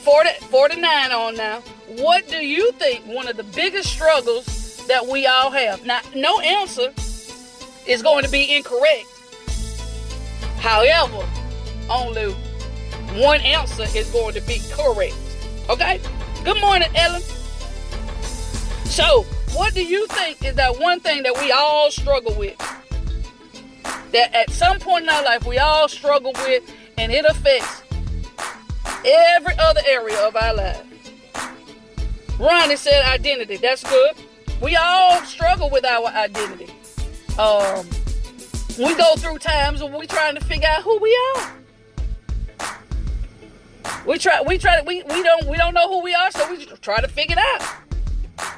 40, 49 on now. What do you think one of the biggest struggles that we all have? Now, no answer is going to be incorrect. However, only one answer is going to be correct. Okay? Good morning, Ellen. So, what do you think is that one thing that we all struggle with? That at some point in our life we all struggle with, and it affects every other area of our life. Ronnie said identity. That's good. We all struggle with our identity. Um, we go through times when we're trying to figure out who we are. We try, we try, we we don't we don't know who we are, so we try to figure it out.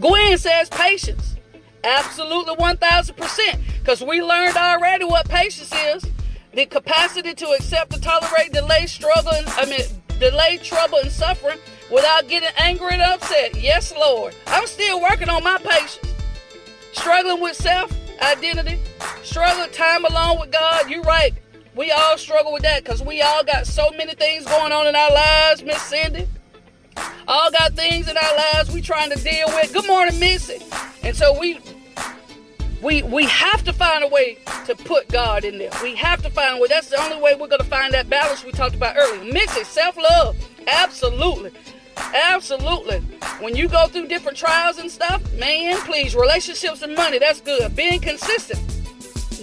Gwen says patience. Absolutely 1000%. Because we learned already what patience is the capacity to accept and tolerate delay, struggle, and, I mean, delay, trouble, and suffering without getting angry and upset. Yes, Lord. I'm still working on my patience. Struggling with self identity, struggling time alone with God. You're right. We all struggle with that because we all got so many things going on in our lives, Miss Cindy. All got things in our lives we trying to deal with. Good morning, Missy. And so we we we have to find a way to put God in there. We have to find a way. That's the only way we're gonna find that balance we talked about earlier. Missy, self-love. Absolutely. Absolutely. When you go through different trials and stuff, man, please, relationships and money, that's good. Being consistent.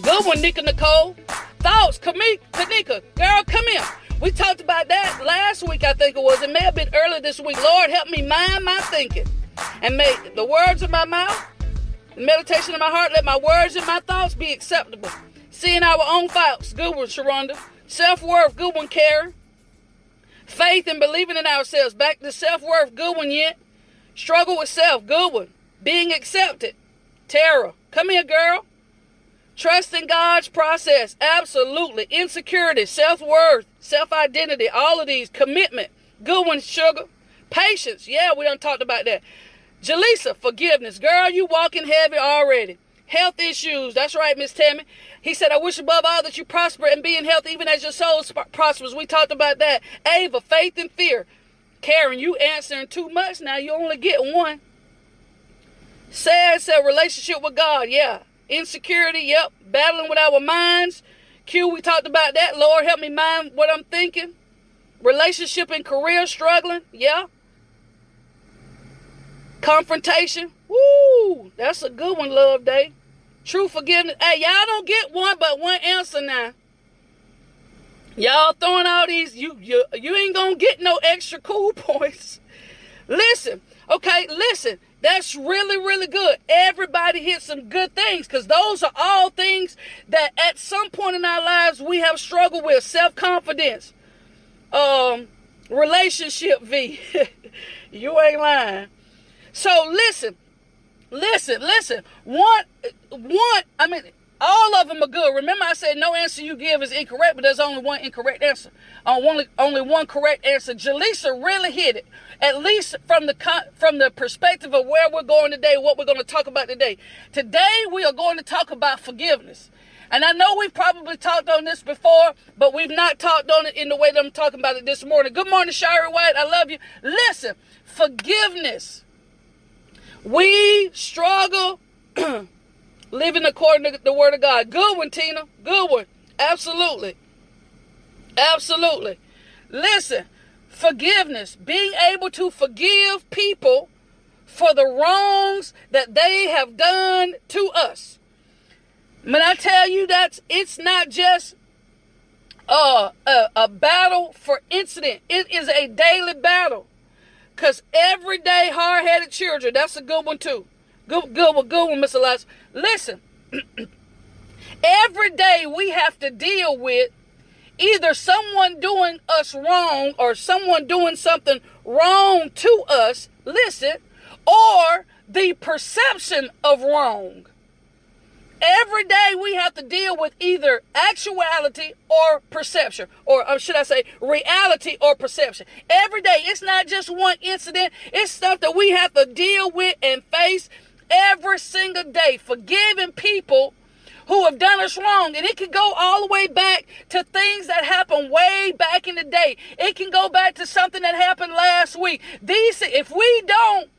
Good one, Nika Nicole. Thoughts, Kamika, Kanika, girl, come here. We talked about that last week, I think it was. It may have been earlier this week. Lord, help me mind my thinking and make the words of my mouth meditation of my heart, let my words and my thoughts be acceptable. Seeing our own faults, good one, Sharonda. Self worth, good one, Karen. Faith and believing in ourselves, back to self worth, good one, yet. Struggle with self, good one. Being accepted, Tara. Come here, girl. Trust in God's process, absolutely. Insecurity, self worth, self identity, all of these. Commitment, good one, sugar. Patience, yeah, we done talked about that. Jaleesa, forgiveness. Girl, you walking heavy already. Health issues. That's right, Miss Tammy. He said, I wish above all that you prosper and be in health even as your soul prospers. We talked about that. Ava, faith and fear. Karen, you answering too much now. You only get one. Sad said relationship with God. Yeah. Insecurity. Yep. Battling with our minds. Q, we talked about that. Lord, help me mind what I'm thinking. Relationship and career struggling. Yeah. Confrontation. Woo! That's a good one, Love Day. True forgiveness. Hey, y'all don't get one but one answer now. Y'all throwing all these, you you you ain't gonna get no extra cool points. Listen, okay, listen. That's really, really good. Everybody hit some good things because those are all things that at some point in our lives we have struggled with. Self confidence, um, relationship V. you ain't lying. So listen, listen, listen. One, one. I mean, all of them are good. Remember, I said no answer you give is incorrect, but there's only one incorrect answer. Uh, only, only one correct answer. Jaleesa really hit it. At least from the from the perspective of where we're going today, what we're going to talk about today. Today we are going to talk about forgiveness. And I know we've probably talked on this before, but we've not talked on it in the way that I'm talking about it this morning. Good morning, Shari White. I love you. Listen, forgiveness we struggle living according to the word of God. Good one, Tina. Good one. Absolutely. Absolutely. Listen, forgiveness, being able to forgive people for the wrongs that they have done to us. When I tell you that it's not just uh, a, a battle for incident, it is a daily battle. Because everyday hard headed children, that's a good one too. Good, good one, good one, Mr. Elias. Listen, every day we have to deal with either someone doing us wrong or someone doing something wrong to us, listen, or the perception of wrong. Every day we have to deal with either actuality or perception, or, should I say, reality or perception. Every day, it's not just one incident, it's stuff that we have to deal with and face every single day. Forgiving people who have done us wrong. And it can go all the way back to things that happened way back in the day. It can go back to something that happened last week. These, if we don't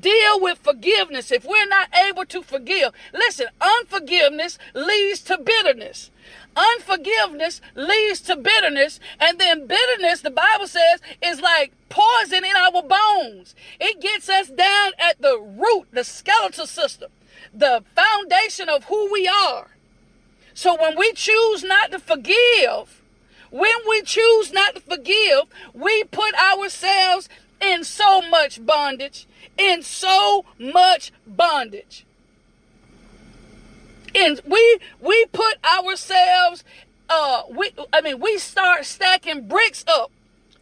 deal with forgiveness, if we're not able to forgive, listen, unforgiveness leads to bitterness. Unforgiveness leads to bitterness, and then bitterness, the Bible says, is like poison in our bones. It gets us down at the root, the skeletal system, the foundation of who we are. So when we choose not to forgive, when we choose not to forgive, we put ourselves in so much bondage, in so much bondage. And we we put ourselves uh we I mean we start stacking bricks up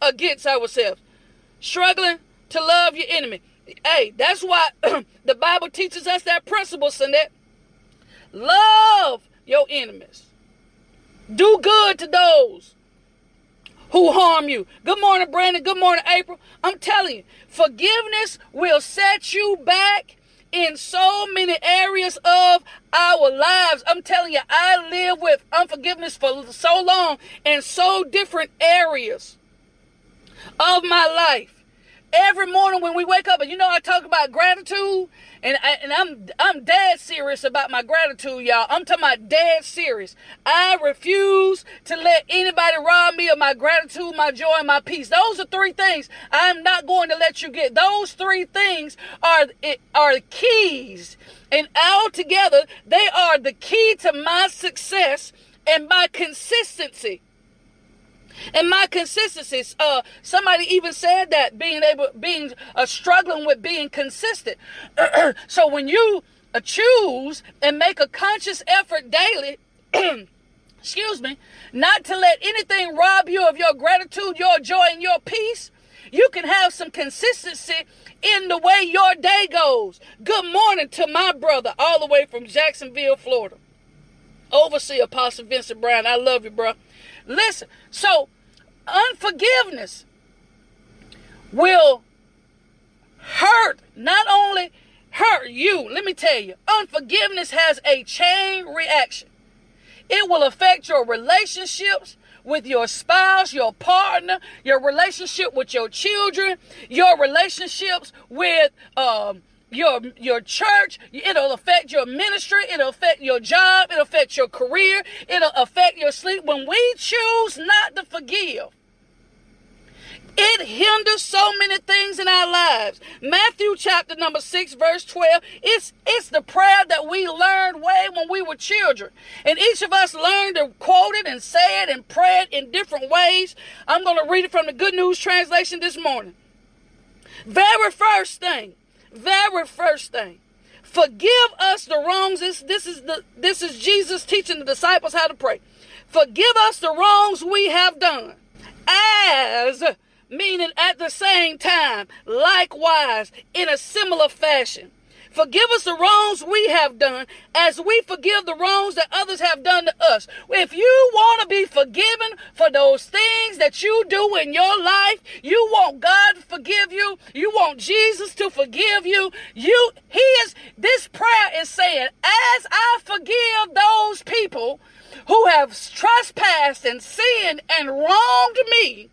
against ourselves, struggling to love your enemy. Hey, that's why the Bible teaches us that principle, Sunette. Love your enemies. Do good to those who harm you. Good morning, Brandon. Good morning, April. I'm telling you, forgiveness will set you back in so many areas of our lives. I'm telling you, I live with unforgiveness for so long in so different areas of my life every morning when we wake up, and you know I talk about gratitude, and I, and I'm I'm dead serious about my gratitude, y'all. I'm talking about dead serious. I refuse to let anybody rob me of my gratitude, my joy, and my peace. Those are three things I'm not going to let you get. Those three things are are keys, and all together they are the key to my success and my consistency and my consistencies. Uh, somebody even said that being able, being uh, struggling with being consistent. so when you uh, choose and make a conscious effort daily. excuse me, not to let anything rob you of your gratitude, your joy, and your peace, you can have some consistency in the way your day goes. Good morning to my brother, all the way from Jacksonville, Florida. Overseer Apostle Vincent Brown, I love you, bro. Listen, so unforgiveness will hurt, not only hurt you, let me tell you, unforgiveness has a chain reaction. It will affect your relationships with your spouse, your partner, your relationship with your children, your relationships with um, your your church it'll affect your ministry it'll affect your job it'll affect your career it'll affect your sleep when we choose not to forgive it hinders so many things in our lives. Matthew chapter number 6 verse 12. It's it's the prayer that we learned way when we were children. And each of us learned to quote it and say it and pray it in different ways. I'm going to read it from the Good News translation this morning. Very first thing very first thing. Forgive us the wrongs. This, this is the this is Jesus teaching the disciples how to pray. Forgive us the wrongs we have done. As meaning at the same time, likewise, in a similar fashion. Forgive us the wrongs we have done as we forgive the wrongs that others have done to us. If you want to be forgiven for those things that you do in your life, you want God to forgive you, you want Jesus to forgive you, you he is this prayer is saying, as I forgive those people who have trespassed and sinned and wronged me,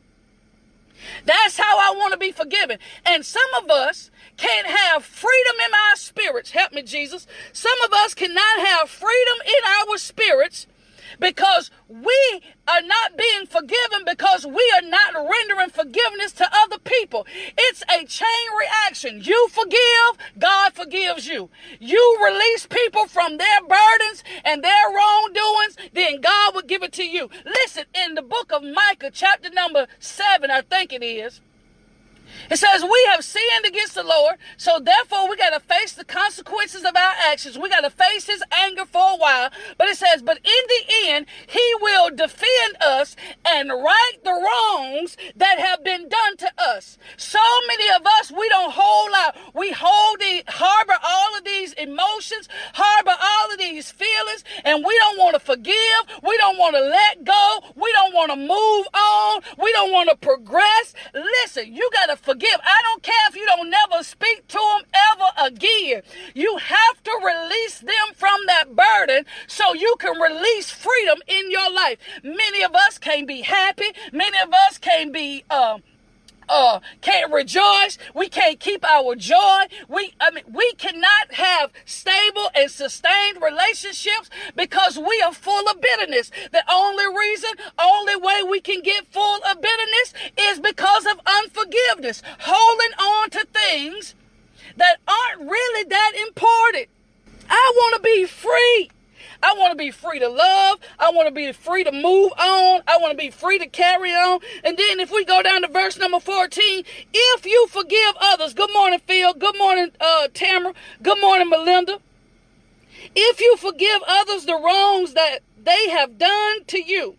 that's how I want to be forgiven. And some of us can't have freedom in our spirits. Help me, Jesus. Some of us cannot have freedom in our spirits because we are not being forgiven because we are not rendering forgiveness to other people. It's a chain reaction. You forgive, God forgives you. You release people from their burdens and their wrongdoings, then God will give it to you. Listen, in the book of Micah, chapter number seven, I think it is. It says we have sinned against the Lord, so therefore we got to face the consequences of our actions. We got to face his anger for a while. But it says, but in the end, he will defend us and right the wrongs that have been done to us. So many of us, we don't hold out. We hold the harbor all of these emotions, harbor all of these feelings, and we don't want to forgive. We don't want to let go. We don't want to move on. We don't want to progress. Listen, you got to forgive. I don't care if you don't never speak to them ever again. You have to release them from that burden so you can release freedom in your life. Many of us can't be happy. Many of us can't be uh, uh, can't rejoice. We can't keep our joy. We, I mean, we cannot have stable and sustained relationships because we are full of bitterness. The only reason, only way we can get full of bitterness is because of unforgiveness, holding on to things that aren't really that important. I want to be free. I want to be free to love. I want to be free to move on. I want to be free to carry on. And then if we go down to verse number 14, if you forgive others, good morning, Phil. Good morning, uh, Tamara. Good morning, Melinda. If you forgive others the wrongs that they have done to you,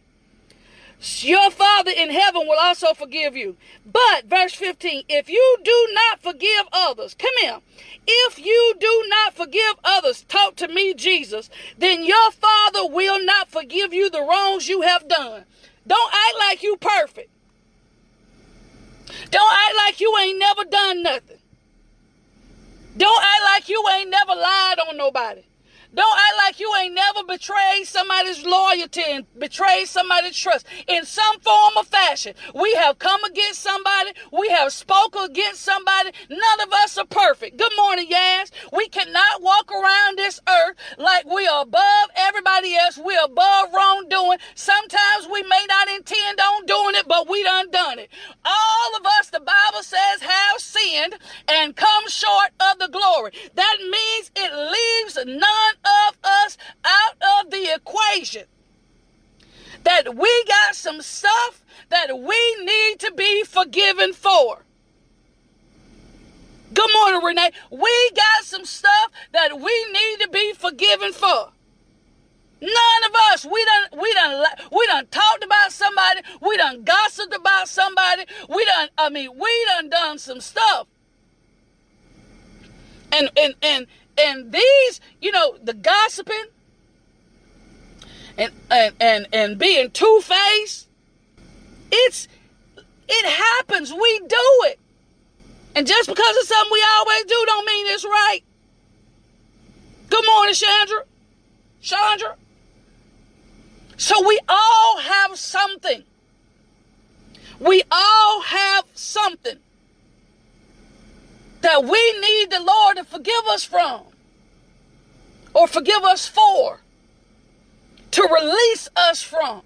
your Father in heaven will also forgive you. But, verse 15, if you do not forgive others, come here. If you do not forgive others, talk to me, Jesus, then your Father will not forgive you the wrongs you have done. Don't act like you perfect. Don't act like you ain't never done nothing. Don't act like you ain't never lied on nobody. Don't act like you ain't never betrayed somebody's loyalty and betrayed somebody's trust in some form or fashion. We have come against somebody. We have spoke against somebody. None of us are perfect. Good morning, Yaz. We cannot walk around this earth like we are above everybody else. We're above wrongdoing. Sometimes we may not intend on doing it, but we done done it. All of us, the Bible says, have sinned and come short of the glory. That means it leaves none of us out of the equation. That we got some stuff that we need to be forgiven for. Good morning, Renee. We got some stuff that we need to be forgiven for. None of us. We done, we done, we done talked about somebody. We done gossiped about somebody. We done, I mean, we done done some stuff. And, and, and, and these, you know, the gossiping and and and, and being two-faced, it's it happens. We do it. And just because it's something we always do don't mean it's right. Good morning, Chandra. Chandra. So we all have something. We all have something that we need the Lord to forgive us from or forgive us for, to release us from.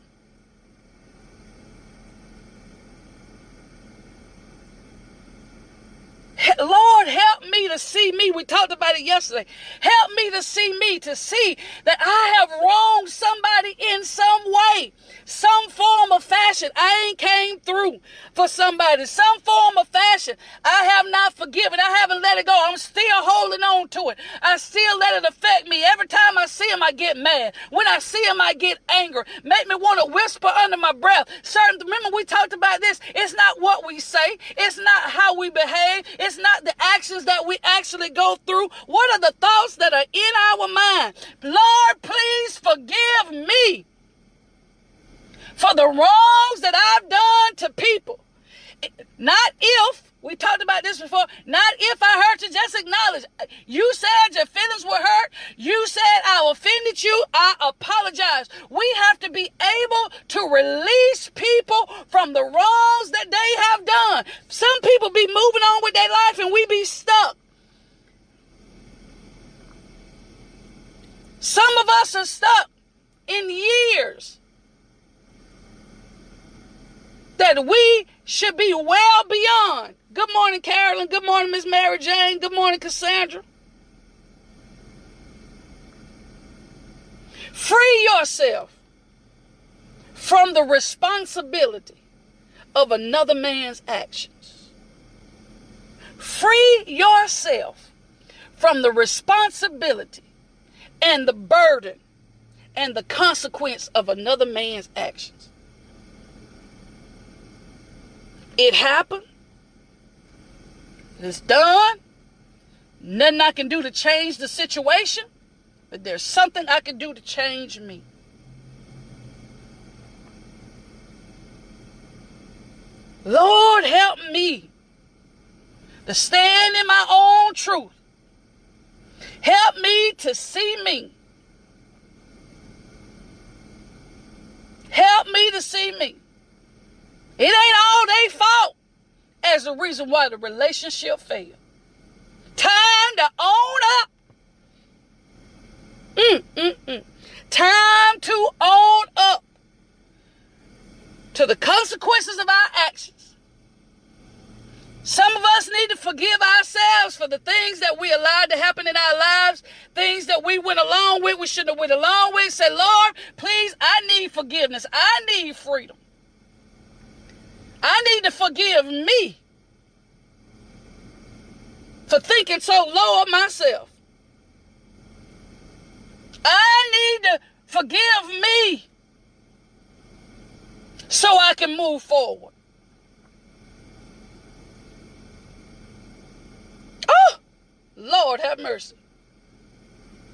Lord, help me to see me. We talked about it yesterday. Help me to see me, to see that I have wronged somebody in some way, some form of fashion. I ain't came through for somebody, some form of fashion. I have not forgiven. I haven't let it go. I'm still holding on to it. I still let it affect me. Every time I see him, I get mad. When I see him, I get angry. Make me want to whisper under my breath. Certain, remember we talked about this. It's not what we say. It's not how we behave. It's not the actions that we actually go through. What are the thoughts that are in our mind? Lord, please forgive me for the wrongs that I've done to people. Not if, we talked about this before, not if I hurt you, just acknowledge. You said your feelings were hurt. You said I offended you. I apologize. We have to be able to release people from the wrongs that they have done. Some people be moving on with their life and we be stuck. Some of us are stuck in years that we should be well beyond. Good morning, Carolyn. Good morning, Miss Mary Jane. Good morning, Cassandra. Free yourself from the responsibility of another man's actions. Free yourself from the responsibility and the burden and the consequence of another man's actions. It happened. It's done. Nothing I can do to change the situation, but there's something I can do to change me. Lord, help me to stand in my own truth. Help me to see me. Help me to see me. It ain't all they fault as the reason why the relationship failed. Time to own up. Mm, mm, mm. Time to own up to the consequences of our actions. Some of us need to forgive ourselves for the things that we allowed to happen in our lives, things that we went along with, we shouldn't have went along with. Say, Lord, please, I need forgiveness. I need freedom. I need to forgive me for thinking so low of myself. I need to forgive me so I can move forward. Oh, Lord have mercy.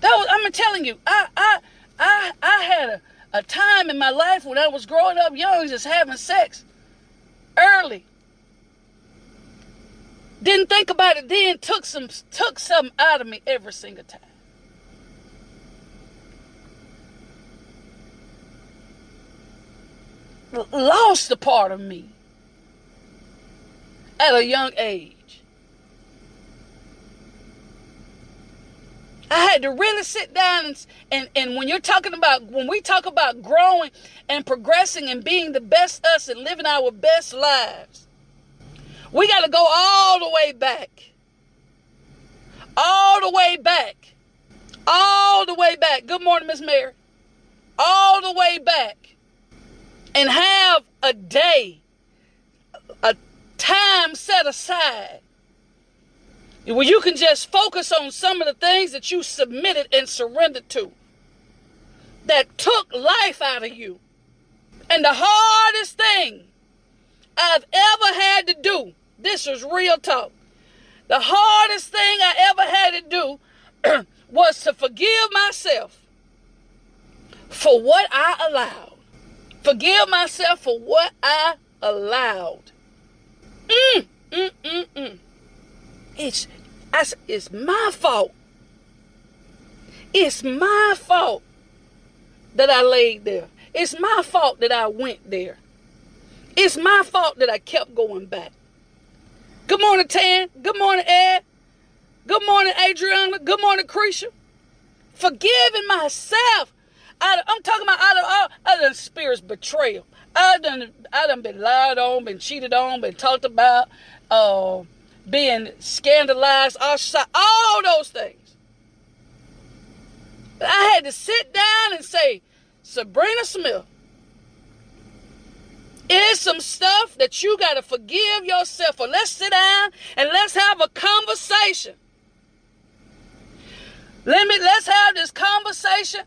That was, I'm telling you, I, I, I, I had a, a time in my life when I was growing up young, just having sex early. Didn't think about it then, took some took something out of me every single time. Lost a part of me at a young age. I had to really sit down and, and, and when you're talking about, when we talk about growing and progressing and being the best us and living our best lives, we got to go all the way back. All the way back. All the way back. Good morning, Miss Mary. All the way back. And have a day, a time set aside where you can just focus on some of the things that you submitted and surrendered to that took life out of you. And the hardest thing I've ever had to do, this is real talk. The hardest thing I ever had to do was to forgive myself for what I allowed. Forgive myself for what I allowed. Mm, mm, mm, mm. It's I it's my fault. It's my fault that I laid there. It's my fault that I went there. It's my fault that I kept going back. Good morning, Tan. Good morning, Ed. Good morning, Adriana. Good morning, Cretia. Forgiving myself. I, am talking about out of all other spirits betrayal. I done I done been lied on, been cheated on, been talked about. Uh, being scandalized, ostracized, all those things. But I had to sit down and say, Sabrina Smith, is some stuff that you got to forgive yourself for. Let's sit down and let's have a conversation. Let me let's have this conversation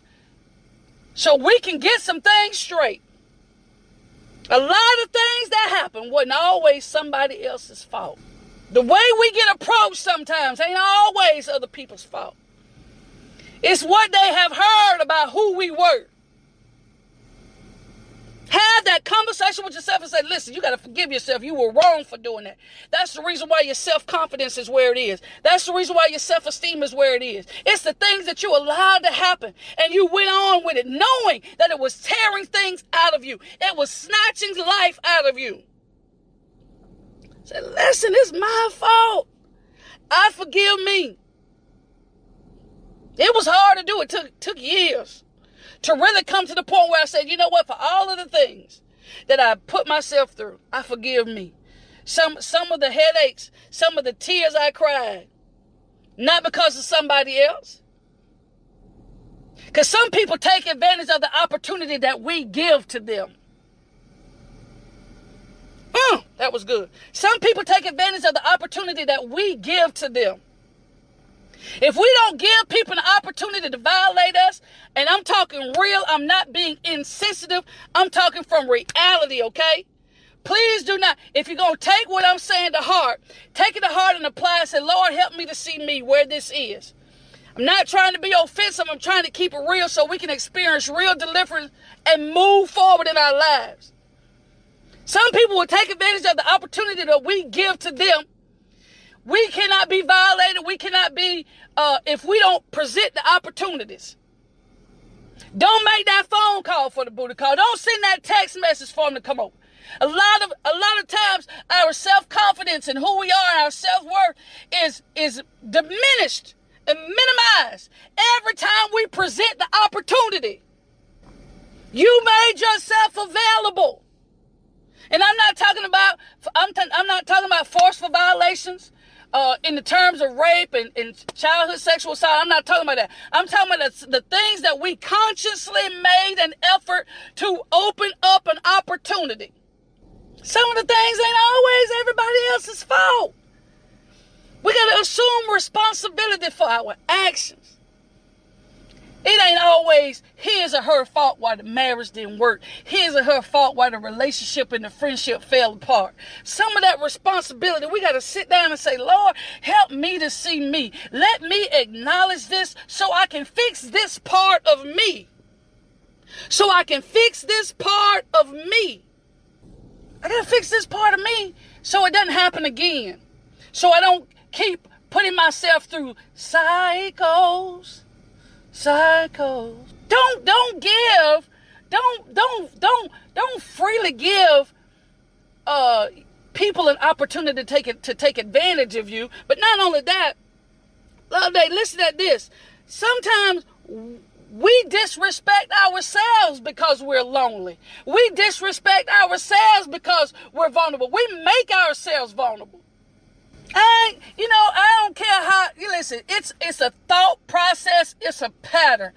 so we can get some things straight. A lot of things that happen wasn't always somebody else's fault. The way we get approached sometimes ain't always other people's fault. It's what they have heard about who we were. Have that conversation with yourself and say, listen, you got to forgive yourself. You were wrong for doing that. That's the reason why your self confidence is where it is. That's the reason why your self esteem is where it is. It's the things that you allowed to happen and you went on with it, knowing that it was tearing things out of you, it was snatching life out of you. Said, listen, it's my fault. I forgive me. It was hard to do. It took took years to really come to the point where I said, you know what, for all of the things that I put myself through, I forgive me. Some some of the headaches, some of the tears I cried, not because of somebody else. Because some people take advantage of the opportunity that we give to them. Mm, that was good. Some people take advantage of the opportunity that we give to them. If we don't give people an opportunity to violate us, and I'm talking real, I'm not being insensitive, I'm talking from reality, okay? please do not, if you're going to take what I'm saying to heart, take it to heart and apply and say, Lord, help me to see me where this is. I'm not trying to be offensive. I'm trying to keep it real so we can experience real deliverance and move forward in our lives. Some people will take advantage of the opportunity that we give to them. We cannot be violated. We cannot be, uh, if we don't present the opportunities. Don't make that phone call for the booty call. Don't send that text message for them to come over. A lot of a lot of times our self-confidence and who we are our self-worth is is diminished and minimized every time we present the opportunity. You made yourself available. And I'm not talking about I'm, t- I'm not talking about forceful violations uh, in the terms of rape and, and childhood sexual assault. I'm not talking about that. I'm talking about the, the things that we consciously made an effort to open up an opportunity. Some of the things ain't always everybody else's fault. We got to assume responsibility for our actions. It ain't always his or her fault why the marriage didn't work. His or her fault why the relationship and the friendship fell apart. Some of that responsibility, we got to sit down and say, Lord, help me to see me. Let me acknowledge this so I can fix this part of me. So I can fix this part of me. I got to fix this part of me so it doesn't happen again. So I don't keep putting myself through cycles, cycles. Don't don't give, don't don't don't don't freely give uh people an opportunity to take it to take advantage of you. But not only that, love day, listen at this. Sometimes we disrespect ourselves because we're lonely. We disrespect ourselves because we're vulnerable. We make ourselves vulnerable. I, you know, I don't care how. You listen. It's it's a thought process. It's a pattern.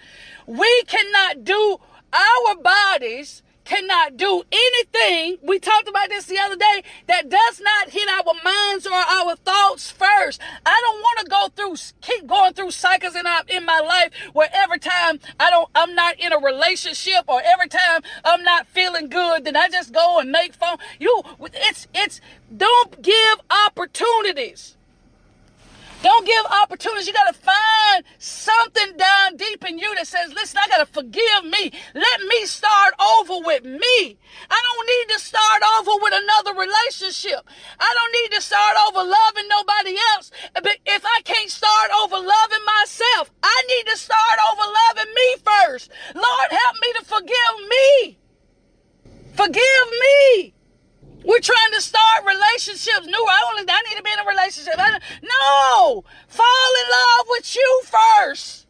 We cannot do our bodies cannot do anything. We talked about this the other day that does not hit our minds or our thoughts first. I don't want to go through, keep going through cycles in, in my life where every time I don't, I'm not in a relationship or every time I'm not feeling good, then I just go and make phone. You, it's, it's, don't give opportunities. Don't give opportunities. You got to find something down deep in you that says, listen, I got to forgive me. Let me start over with me. I don't need to start over with another relationship. I don't need to start over loving nobody else. But if I can't start over loving myself, I need to start over loving me first. Lord, help me to forgive me. Forgive me. We're trying to start relationships new. I only I need to be in a relationship. no, fall in love with you first.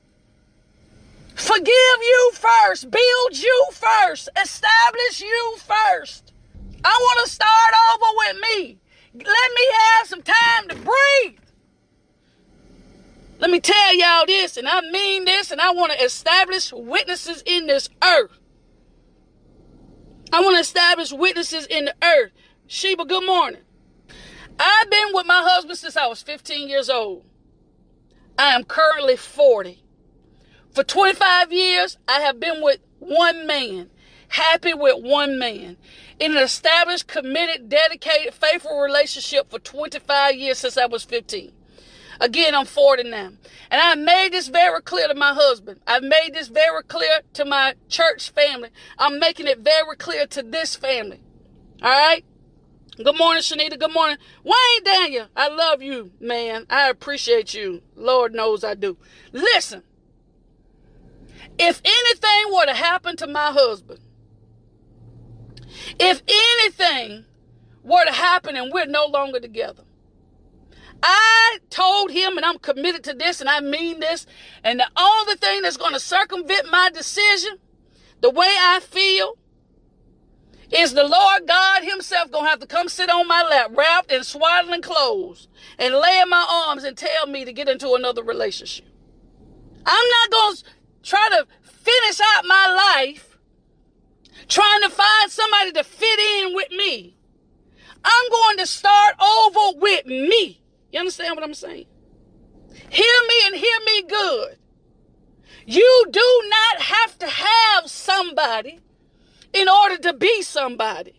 Forgive you first. Build you first. Establish you first. I want to start over with me. Let me have some time to breathe. Let me tell y'all this, and I mean this, and I want to establish witnesses in this earth. I want to establish witnesses in the earth. Sheba, good morning. I've been with my husband since I was 15 years old. I am currently 40. For 25 years, I have been with one man, happy with one man, in an established, committed, dedicated, faithful relationship for 25 years since I was 15. Again, I'm 40 now. And I made this very clear to my husband. I've made this very clear to my church family. I'm making it very clear to this family. All right? Good morning, Shanita. Good morning. Wayne Daniel. I love you, man. I appreciate you. Lord knows I do. Listen. If anything were to happen to my husband, if anything were to happen and we're no longer together, I told him, and I'm committed to this, and I mean this, and the only thing that's going to circumvent my decision, the way I feel, is the Lord God Himself gonna have to come sit on my lap, wrapped in swaddling clothes, and lay in my arms and tell me to get into another relationship? I'm not gonna try to finish out my life trying to find somebody to fit in with me. I'm going to start over with me. You understand what I'm saying? Hear me and hear me good. You do not have to have somebody in order to be somebody.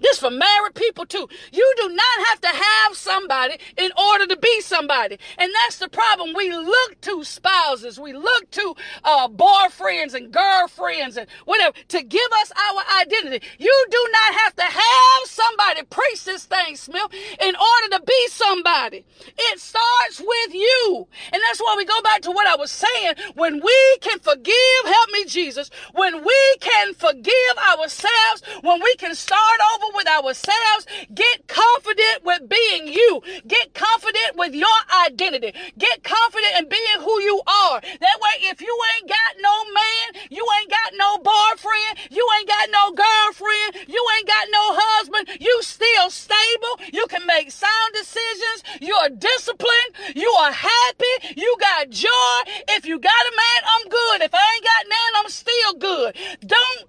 This for married people too. You do not have to have somebody in order to be somebody. And that's the problem. We look to spouses. We look to uh, boyfriends and girlfriends and whatever to give us our identity. You do not have to have somebody preach this thing, Smith, in order to be somebody. It starts with you. And that's why we go back to what I was saying. When we can forgive, help me, Jesus, when we can forgive ourselves, when we can start over with ourselves. Get confident with being you. Get confident with your identity. Get confident in being who you are. That way, if you ain't got no man, you ain't got no boyfriend, you ain't got no girlfriend, you ain't got no husband, you still stable. You can make sound decisions. You're disciplined. You are happy. You got joy. If you got a man, I'm good. If I ain't got none, I'm still good. Don't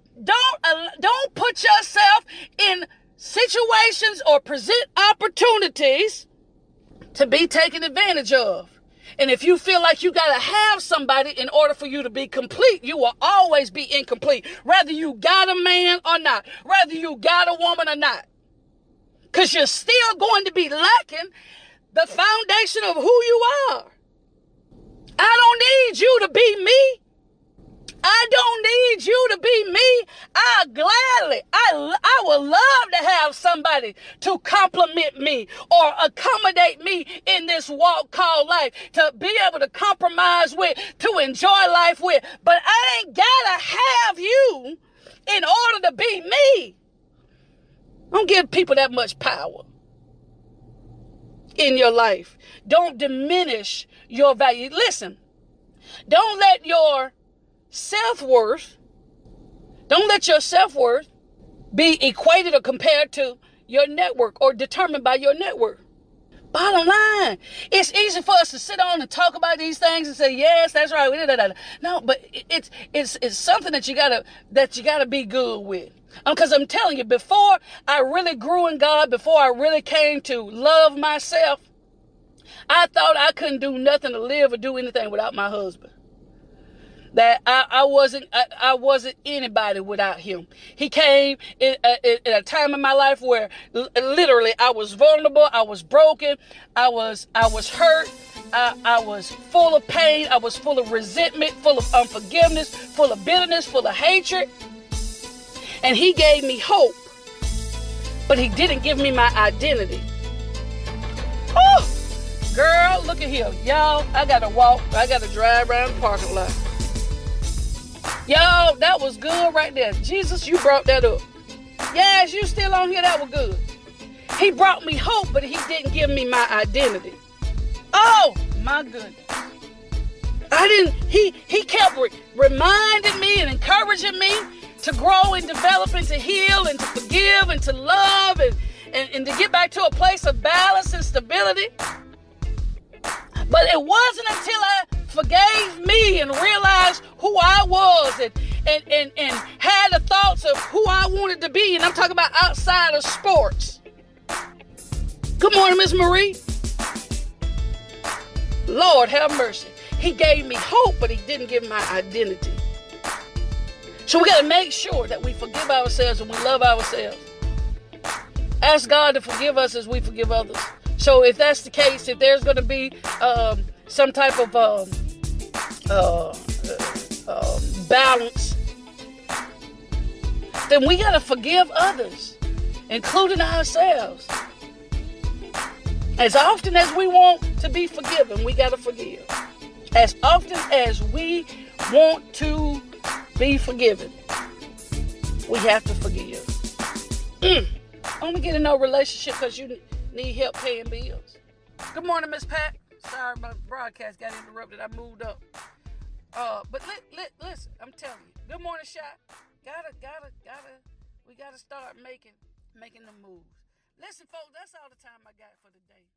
don't put yourself in situations or present opportunities to be taken advantage of. And if you feel like you got to have somebody in order for you to be complete, you will always be incomplete. Whether you got a man or not, whether you got a woman or not. Because you're still going to be lacking the foundation of who you are. I don't need you to be me. I don't need you to be me. I gladly, I, I would love to have somebody to compliment me or accommodate me in this walk called life, to be able to compromise with, to enjoy life with. But I ain't gotta have you in order to be me. Don't give people that much power in your life. Don't diminish your value. Listen, don't let your self worth, don't let your self worth be equated or compared to your network or determined by your network. Bottom line, it's easy for us to sit on and talk about these things and say, "Yes, that's right." No, but it's it's it's something that you gotta that you gotta be good with. Because um, I'm telling you, before I really grew in God, before I really came to love myself, I thought I couldn't do nothing to live or do anything without my husband that I, I wasn't I, I, wasn't anybody without him. He came in, uh, in, in, a time in my life where l- literally I was vulnerable, I was broken, I was I was hurt, I, I was full of pain, I was full of resentment, full of unforgiveness, full of bitterness, full of hatred. And he gave me hope, but he didn't give me my identity. Oh, girl, look at here. Y'all, I gotta walk, I gotta drive around the parking lot. Yo, that was good right there. Jesus, you brought that up. Yes, you still on here. That was good. He brought me hope, but he didn't give me my identity. Oh, my goodness. I didn't, he he kept re- reminding me and encouraging me to grow and develop and to heal and to forgive and to love and, and, and to get back to a place of balance and stability. But it wasn't until I forgave me and realized who I was and, and, and, and had the thoughts of who I wanted to be. And I'm talking about outside of sports. Good morning, Miss Marie. Lord have mercy. He gave me hope, but he didn't give my identity. So we got to make sure that we forgive ourselves and we love ourselves. Ask God to forgive us as we forgive others. So if that's the case, if there's going to be um, some type of um, uh, uh, balance, then we got to forgive others, including ourselves. As often as we want to be forgiven, we got to forgive. As often as we want to be forgiven, we have to forgive. Mm. Only get in no relationship because you need help paying bills. Good morning, Miss Pat. Sorry, my broadcast got interrupted. I moved up. Uh, but li- li- listen, I'm telling you. Good morning, shot. Gotta, gotta, gotta. We gotta start making, making the moves. Listen, folks. That's all the time I got for today.